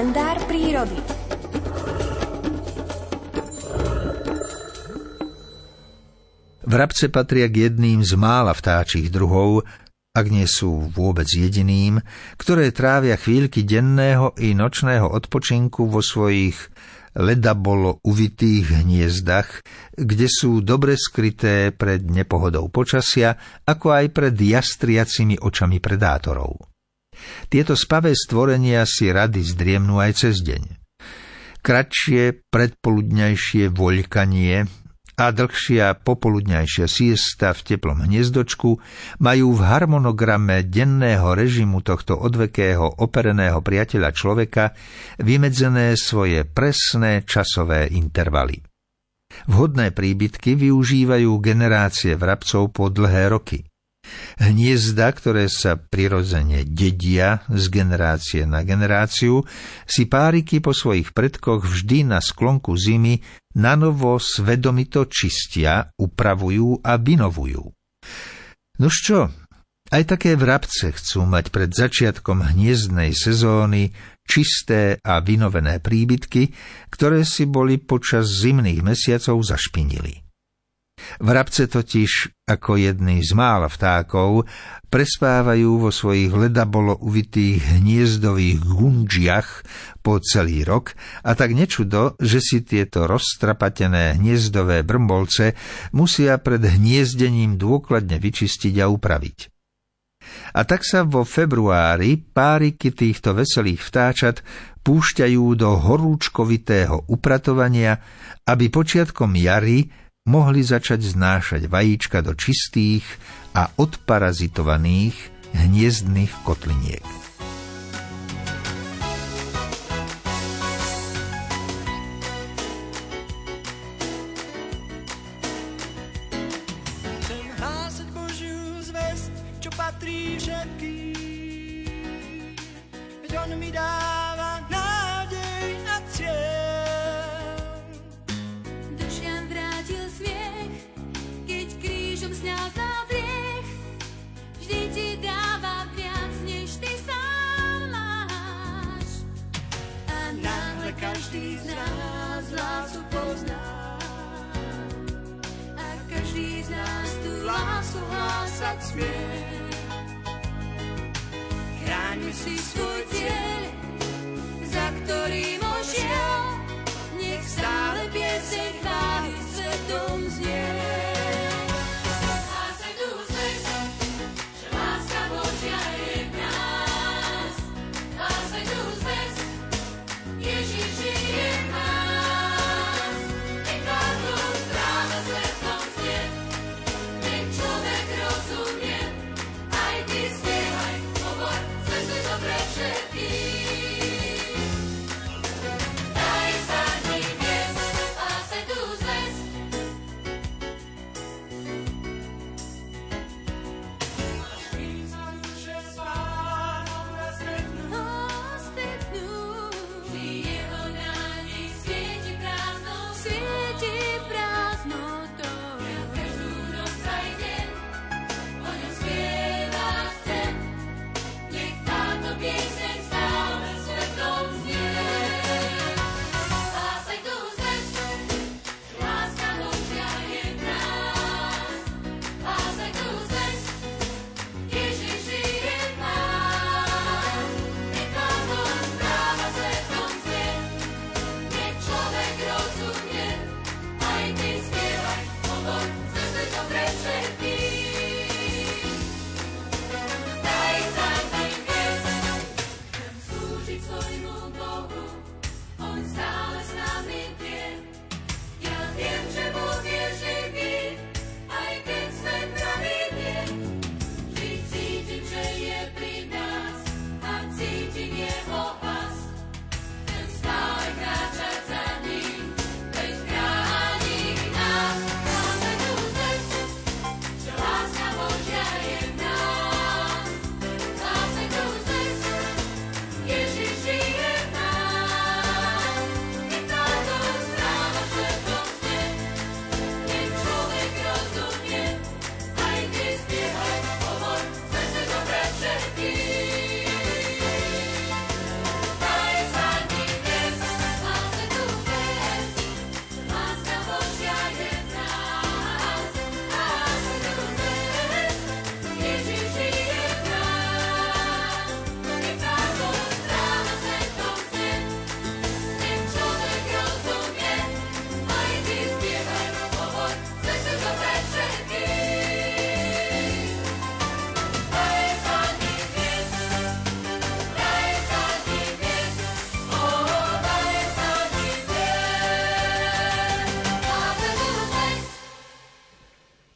kalendár prírody. Vrabce patria k jedným z mála vtáčich druhov, ak nie sú vôbec jediným, ktoré trávia chvíľky denného i nočného odpočinku vo svojich ledabolo uvitých hniezdach, kde sú dobre skryté pred nepohodou počasia, ako aj pred jastriacimi očami predátorov. Tieto spavé stvorenia si rady zdriemnú aj cez deň. Kratšie predpoludňajšie voľkanie a dlhšia popoludňajšia siesta v teplom hniezdočku majú v harmonograme denného režimu tohto odvekého opereného priateľa človeka vymedzené svoje presné časové intervaly. Vhodné príbytky využívajú generácie vrabcov po dlhé roky. Hniezda, ktoré sa prirodzene dedia z generácie na generáciu, si páriky po svojich predkoch vždy na sklonku zimy na novo svedomito čistia, upravujú a vynovujú. Nož čo, aj také vrabce chcú mať pred začiatkom hniezdnej sezóny čisté a vynovené príbytky, ktoré si boli počas zimných mesiacov zašpinili. Vrabce totiž, ako jedný z mála vtákov, prespávajú vo svojich ledabolo uvitých hniezdových gunžiach po celý rok a tak nečudo, že si tieto roztrapatené hniezdové brmbolce musia pred hniezdením dôkladne vyčistiť a upraviť. A tak sa vo februári páriky týchto veselých vtáčat púšťajú do horúčkovitého upratovania, aby počiatkom jary mohli začať znášať vajíčka do čistých a odparazitovaných hniezdných kotliniek. čo patrí všetkým. Veď on mi dáva hlásať smie. Chráňme si svoj cieľ,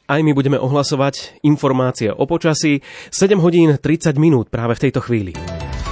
aj my budeme ohlasovať informácie o počasí. 7 hodín 30 minút práve v tejto chvíli.